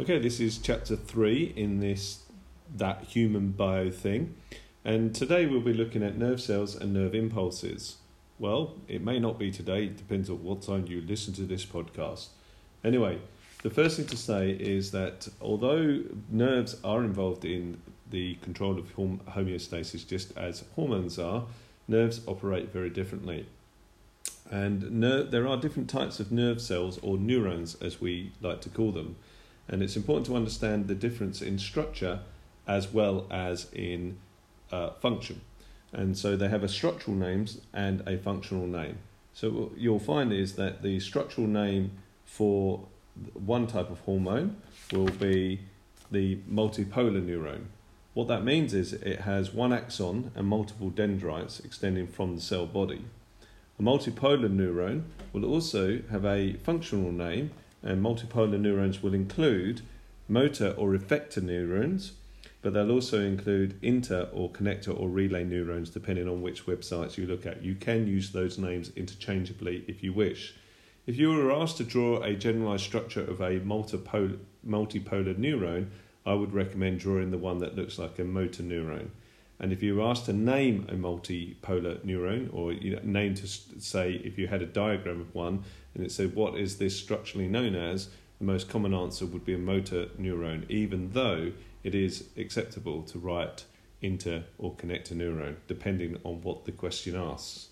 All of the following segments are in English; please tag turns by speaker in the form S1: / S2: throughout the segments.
S1: Okay, this is chapter three in this that human bio thing, and today we'll be looking at nerve cells and nerve impulses. Well, it may not be today, it depends on what time you listen to this podcast. Anyway, the first thing to say is that although nerves are involved in the control of homeostasis just as hormones are, nerves operate very differently. And ner- there are different types of nerve cells or neurons, as we like to call them. And it's important to understand the difference in structure as well as in uh, function. And so they have a structural name and a functional name. So what you'll find is that the structural name for one type of hormone will be the multipolar neuron. What that means is it has one axon and multiple dendrites extending from the cell body. A multipolar neuron will also have a functional name, and multipolar neurons will include motor or effector neurons, but they'll also include inter or connector or relay neurons depending on which websites you look at. You can use those names interchangeably if you wish. If you were asked to draw a generalized structure of a multipolar, multipolar neuron, I would recommend drawing the one that looks like a motor neuron. And if you were asked to name a multipolar neuron, or you know, name to say if you had a diagram of one and it said what is this structurally known as, the most common answer would be a motor neuron, even though it is acceptable to write inter or connector neuron, depending on what the question asks.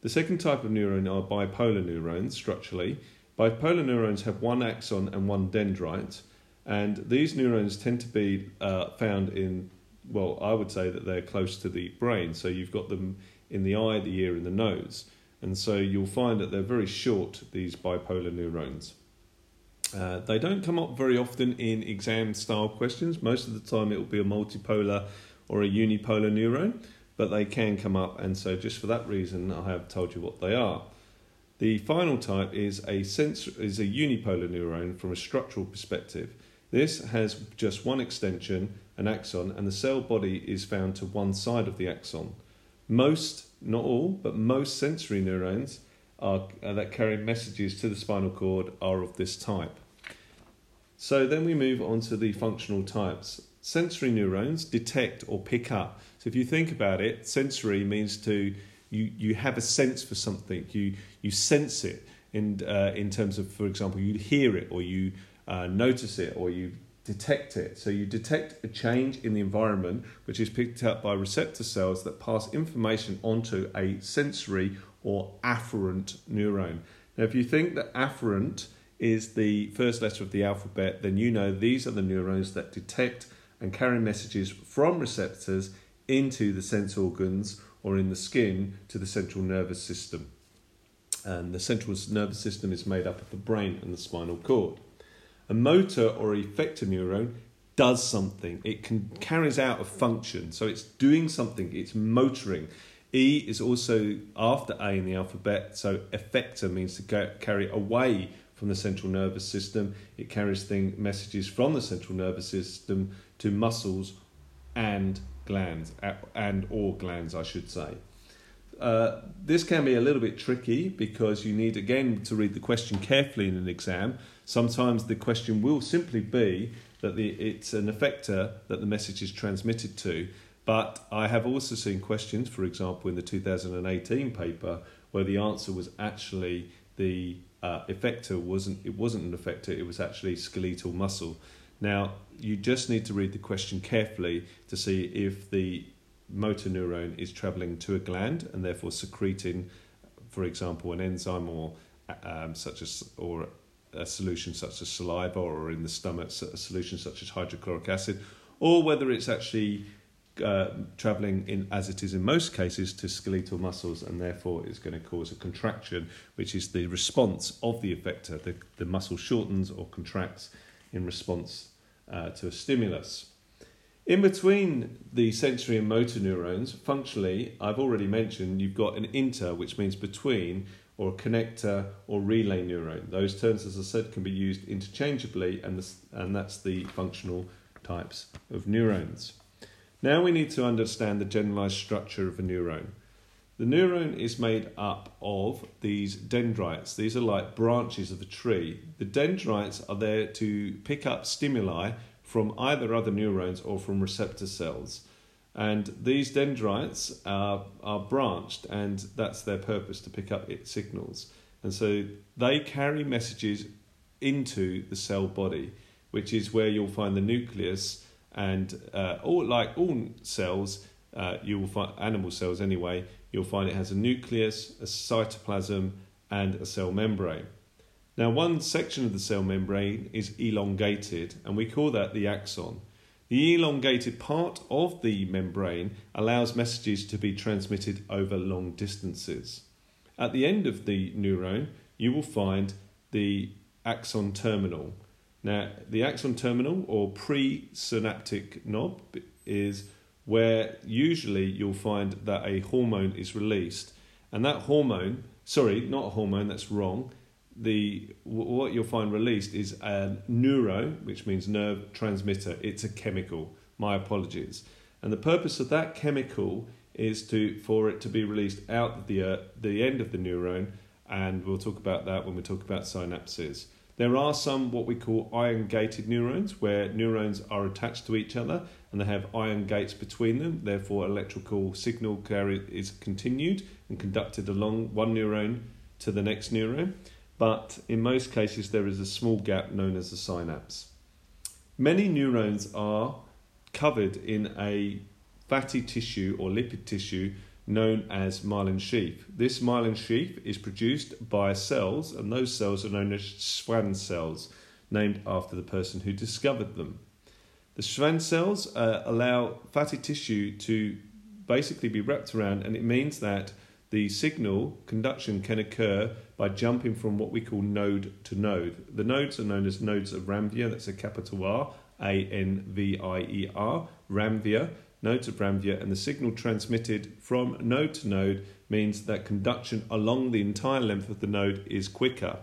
S1: The second type of neuron are bipolar neurons structurally. Bipolar neurons have one axon and one dendrite, and these neurons tend to be uh, found in, well, I would say that they're close to the brain. So you've got them in the eye, the ear, and the nose. And so you'll find that they're very short, these bipolar neurons. Uh, they don't come up very often in exam style questions. Most of the time, it will be a multipolar or a unipolar neuron, but they can come up, and so just for that reason, I have told you what they are. The final type is a sensor, is a unipolar neuron from a structural perspective. This has just one extension, an axon, and the cell body is found to one side of the axon. Most, not all, but most sensory neurons are, uh, that carry messages to the spinal cord are of this type. So then we move on to the functional types. Sensory neurons detect or pick up. So if you think about it, sensory means to you you have a sense for something. You you sense it in uh, in terms of, for example, you hear it or you uh, notice it or you detect it. So you detect a change in the environment, which is picked up by receptor cells that pass information onto a sensory or afferent neuron. Now, if you think that afferent is the first letter of the alphabet, then you know these are the neurons that detect and carry messages from receptors into the sense organs or in the skin to the central nervous system. And the central nervous system is made up of the brain and the spinal cord. A motor or effector neuron does something. It can carries out a function. So it's doing something. It's motoring. E is also after A in the alphabet. So effector means to go, carry away from the central nervous system. It carries thing, messages from the central nervous system to muscles and glands, and or glands, I should say. Uh, this can be a little bit tricky because you need again to read the question carefully in an exam. Sometimes the question will simply be that the, it's an effector that the message is transmitted to. But I have also seen questions, for example, in the 2018 paper, where the answer was actually the uh, effector wasn't it wasn't an effector; it was actually skeletal muscle. Now you just need to read the question carefully to see if the motor neuron is travelling to a gland and therefore secreting, for example, an enzyme or um, such as or a solution such as saliva or in the stomach a solution such as hydrochloric acid, or whether it's actually uh, traveling in as it is in most cases to skeletal muscles and therefore is going to cause a contraction which is the response of the effector. The, the muscle shortens or contracts in response uh, to a stimulus in between the sensory and motor neurons, functionally, I've already mentioned you've got an inter, which means between, or a connector or relay neuron. Those terms, as I said, can be used interchangeably, and, this, and that's the functional types of neurons. Now we need to understand the generalized structure of a neuron. The neuron is made up of these dendrites. These are like branches of a tree. The dendrites are there to pick up stimuli from either other neurons or from receptor cells. And these dendrites are, are branched, and that's their purpose to pick up its signals. And so they carry messages into the cell body, which is where you'll find the nucleus. And uh, all like all cells, uh, you will find animal cells anyway. You'll find it has a nucleus, a cytoplasm, and a cell membrane. Now, one section of the cell membrane is elongated, and we call that the axon. The elongated part of the membrane allows messages to be transmitted over long distances. At the end of the neuron, you will find the axon terminal. Now, the axon terminal or presynaptic knob is where usually you'll find that a hormone is released, and that hormone, sorry, not a hormone, that's wrong. The what you'll find released is a neuro, which means nerve transmitter. It's a chemical. My apologies. And the purpose of that chemical is to for it to be released out the uh, the end of the neuron, and we'll talk about that when we talk about synapses. There are some what we call ion gated neurons, where neurons are attached to each other and they have ion gates between them. Therefore, electrical signal carry is continued and conducted along one neuron to the next neuron. But in most cases, there is a small gap known as the synapse. Many neurons are covered in a fatty tissue or lipid tissue known as myelin sheath. This myelin sheath is produced by cells, and those cells are known as Schwann cells, named after the person who discovered them. The Schwann cells uh, allow fatty tissue to basically be wrapped around, and it means that the signal conduction can occur by jumping from what we call node to node. The nodes are known as nodes of Ranvier, that's a capital R, A N V I E R, Ranvier nodes of Ranvier, and the signal transmitted from node to node means that conduction along the entire length of the node is quicker,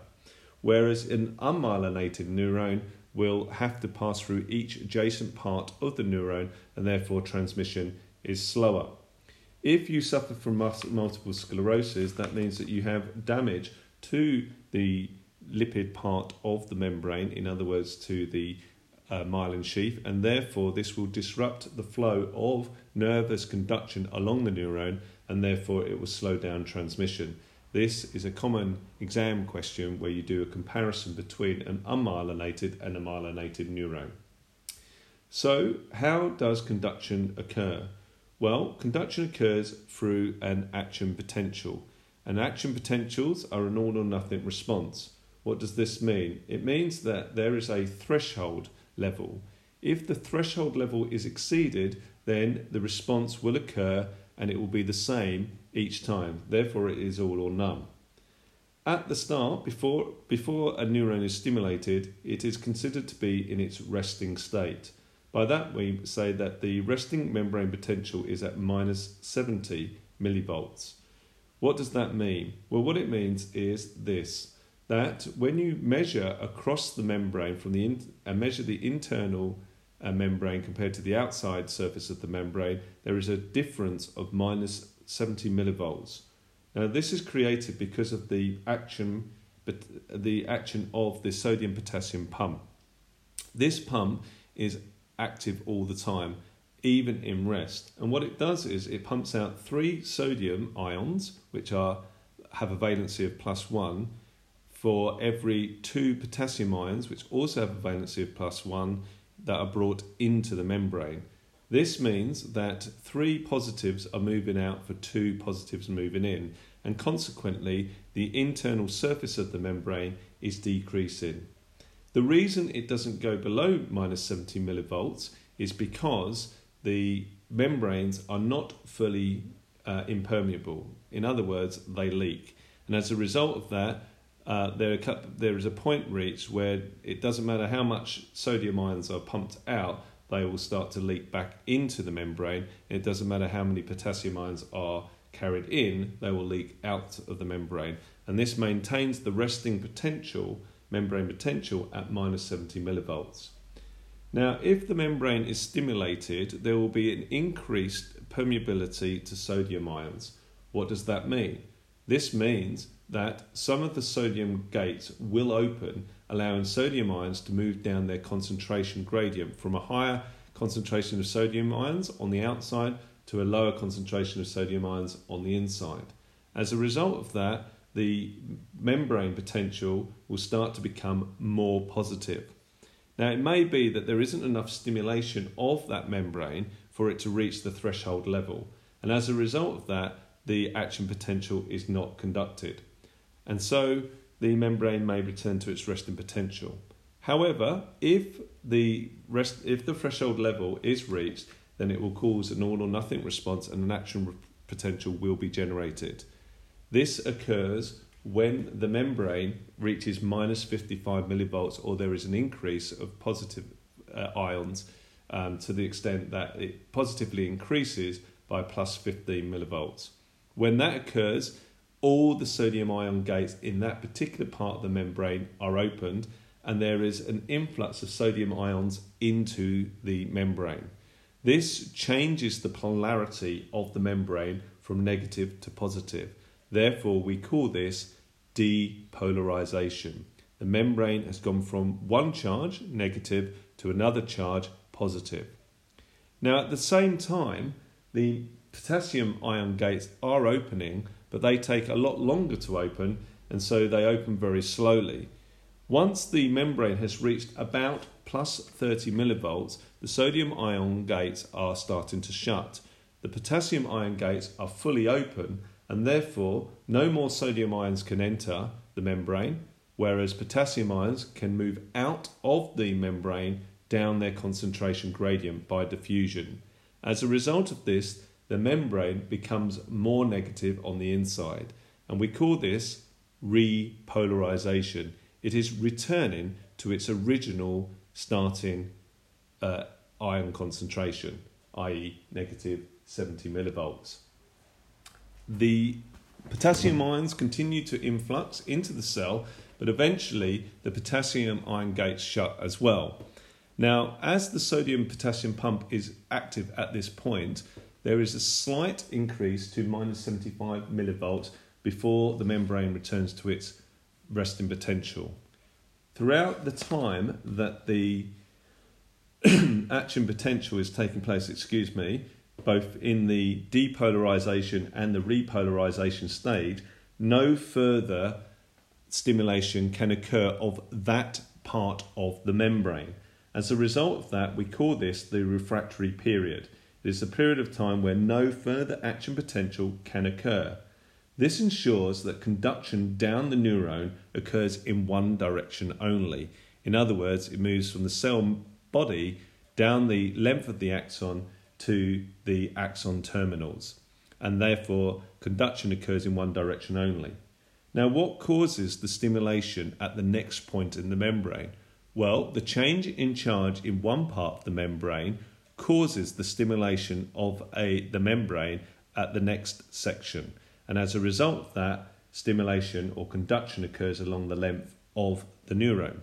S1: whereas an unmyelinated neuron will have to pass through each adjacent part of the neuron, and therefore transmission is slower. If you suffer from multiple sclerosis, that means that you have damage to the lipid part of the membrane, in other words, to the uh, myelin sheath, and therefore this will disrupt the flow of nervous conduction along the neuron, and therefore it will slow down transmission. This is a common exam question where you do a comparison between an unmyelinated and a myelinated neuron. So, how does conduction occur? Well, conduction occurs through an action potential. And action potentials are an all or nothing response. What does this mean? It means that there is a threshold level. If the threshold level is exceeded, then the response will occur and it will be the same each time. Therefore, it is all or none. At the start, before, before a neuron is stimulated, it is considered to be in its resting state. By that, we say that the resting membrane potential is at minus 70 millivolts. What does that mean? Well, what it means is this that when you measure across the membrane from the in, and measure the internal uh, membrane compared to the outside surface of the membrane, there is a difference of minus 70 millivolts. Now, this is created because of the action, but the action of the sodium potassium pump. This pump is active all the time, even in rest. And what it does is it pumps out three sodium ions, which are have a valency of plus one, for every two potassium ions, which also have a valency of plus one, that are brought into the membrane. This means that three positives are moving out for two positives moving in, and consequently, the internal surface of the membrane is decreasing. The reason it doesn't go below minus 70 millivolts is because the membranes are not fully uh, impermeable. In other words, they leak. And as a result of that, uh, there, there is a point reached where it doesn't matter how much sodium ions are pumped out, they will start to leak back into the membrane. It doesn't matter how many potassium ions are carried in, they will leak out of the membrane. And this maintains the resting potential, membrane potential, at minus 70 millivolts. Now, if the membrane is stimulated, there will be an increased permeability to sodium ions. What does that mean? This means that some of the sodium gates will open, allowing sodium ions to move down their concentration gradient from a higher concentration of sodium ions on the outside to a lower concentration of sodium ions on the inside. As a result of that, the membrane potential will start to become more positive. Now, it may be that there isn't enough stimulation of that membrane for it to reach the threshold level, and as a result of that, the action potential is not conducted. And so the membrane may return to its resting potential. However, if the rest, if the threshold level is reached, then it will cause an all or nothing response and an action potential will be generated. This occurs when the membrane reaches minus 55 millivolts or there is an increase of positive uh, ions um, to the extent that it positively increases by plus 15 millivolts. When that occurs, all the sodium ion gates in that particular part of the membrane are opened and there is an influx of sodium ions into the membrane. This changes the polarity of the membrane from negative to positive. Therefore, we call this depolarization. The membrane has gone from one charge, negative, to another charge, positive. Now, at the same time, the potassium ion gates are opening, but they take a lot longer to open, and so they open very slowly. Once the membrane has reached about plus 30 millivolts, the sodium ion gates are starting to shut. The potassium ion gates are fully open, and therefore no more sodium ions can enter the membrane, whereas potassium ions can move out of the membrane down their concentration gradient by diffusion. As a result of this, the membrane becomes more negative on the inside, and we call this repolarization. It is returning to its original starting uh, ion concentration, i.e., negative 70 millivolts. The potassium ions continue to influx into the cell, but eventually the potassium ion gates shut as well. Now, as the sodium potassium pump is active at this point, there is a slight increase to minus 75 millivolts before the membrane returns to its resting potential. Throughout the time that the action potential is taking place, excuse me, both in the depolarization and the repolarization stage, no further stimulation can occur of that part of the membrane. As a result of that, we call this the refractory period. It is a period of time where no further action potential can occur. This ensures that conduction down the neuron occurs in one direction only. In other words, it moves from the cell body down the length of the axon to the axon terminals, and therefore conduction occurs in one direction only. Now, what causes the stimulation at the next point in the membrane? Well, the change in charge in one part of the membrane causes the stimulation of a, the membrane at the next section. And as a result of that, stimulation or conduction occurs along the length of the neuron.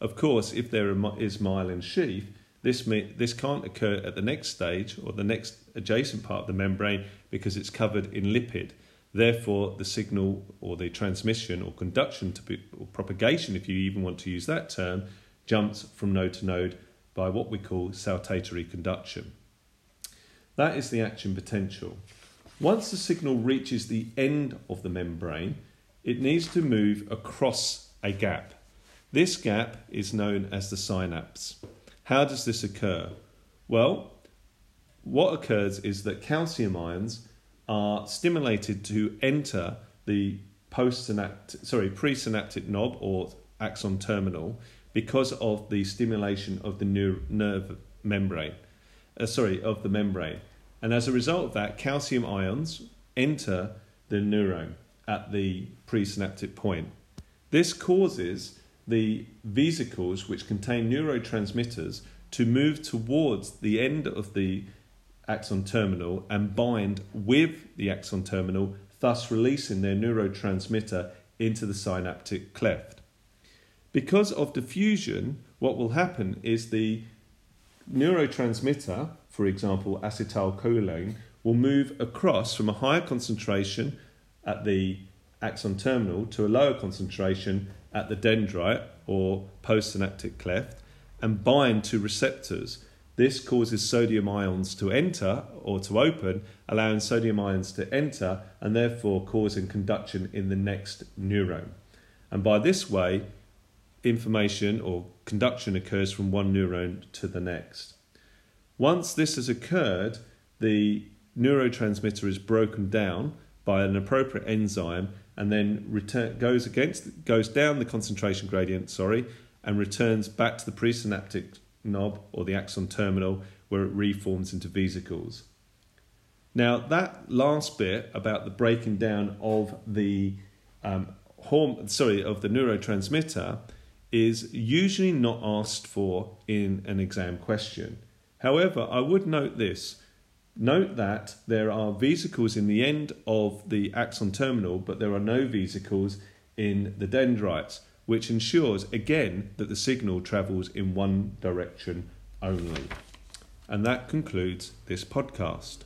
S1: Of course, if there is myelin sheath, this, may, this can't occur at the next stage or the next adjacent part of the membrane because it's covered in lipid. Therefore, the signal or the transmission or conduction to be, or propagation, if you even want to use that term, jumps from node to node by what we call saltatory conduction. That is the action potential. Once the signal reaches the end of the membrane, it needs to move across a gap. This gap is known as the synapse. How does this occur? Well, what occurs is that calcium ions are stimulated to enter the postsynaptic, sorry, presynaptic knob or axon terminal because of the stimulation of the nerve membrane. Uh, sorry, of the membrane. And as a result of that, calcium ions enter the neuron at the presynaptic point. This causes the vesicles, which contain neurotransmitters, to move towards the end of the axon terminal and bind with the axon terminal, thus releasing their neurotransmitter into the synaptic cleft. Because of diffusion, what will happen is the neurotransmitter, for example, acetylcholine, will move across from a higher concentration at the axon terminal to a lower concentration at the dendrite or postsynaptic cleft and bind to receptors. This causes sodium ions to enter or to open, allowing sodium ions to enter and therefore causing conduction in the next neuron. And by this way, information or conduction occurs from one neuron to the next. Once this has occurred, the neurotransmitter is broken down by an appropriate enzyme and then return, goes against goes down the concentration gradient, sorry, and returns back to the presynaptic knob or the axon terminal where it reforms into vesicles. Now that last bit about the breaking down of the um, horm- sorry of the neurotransmitter is usually not asked for in an exam question. However, I would note this. Note that there are vesicles in the end of the axon terminal, but there are no vesicles in the dendrites, which ensures again that the signal travels in one direction only. And that concludes this podcast.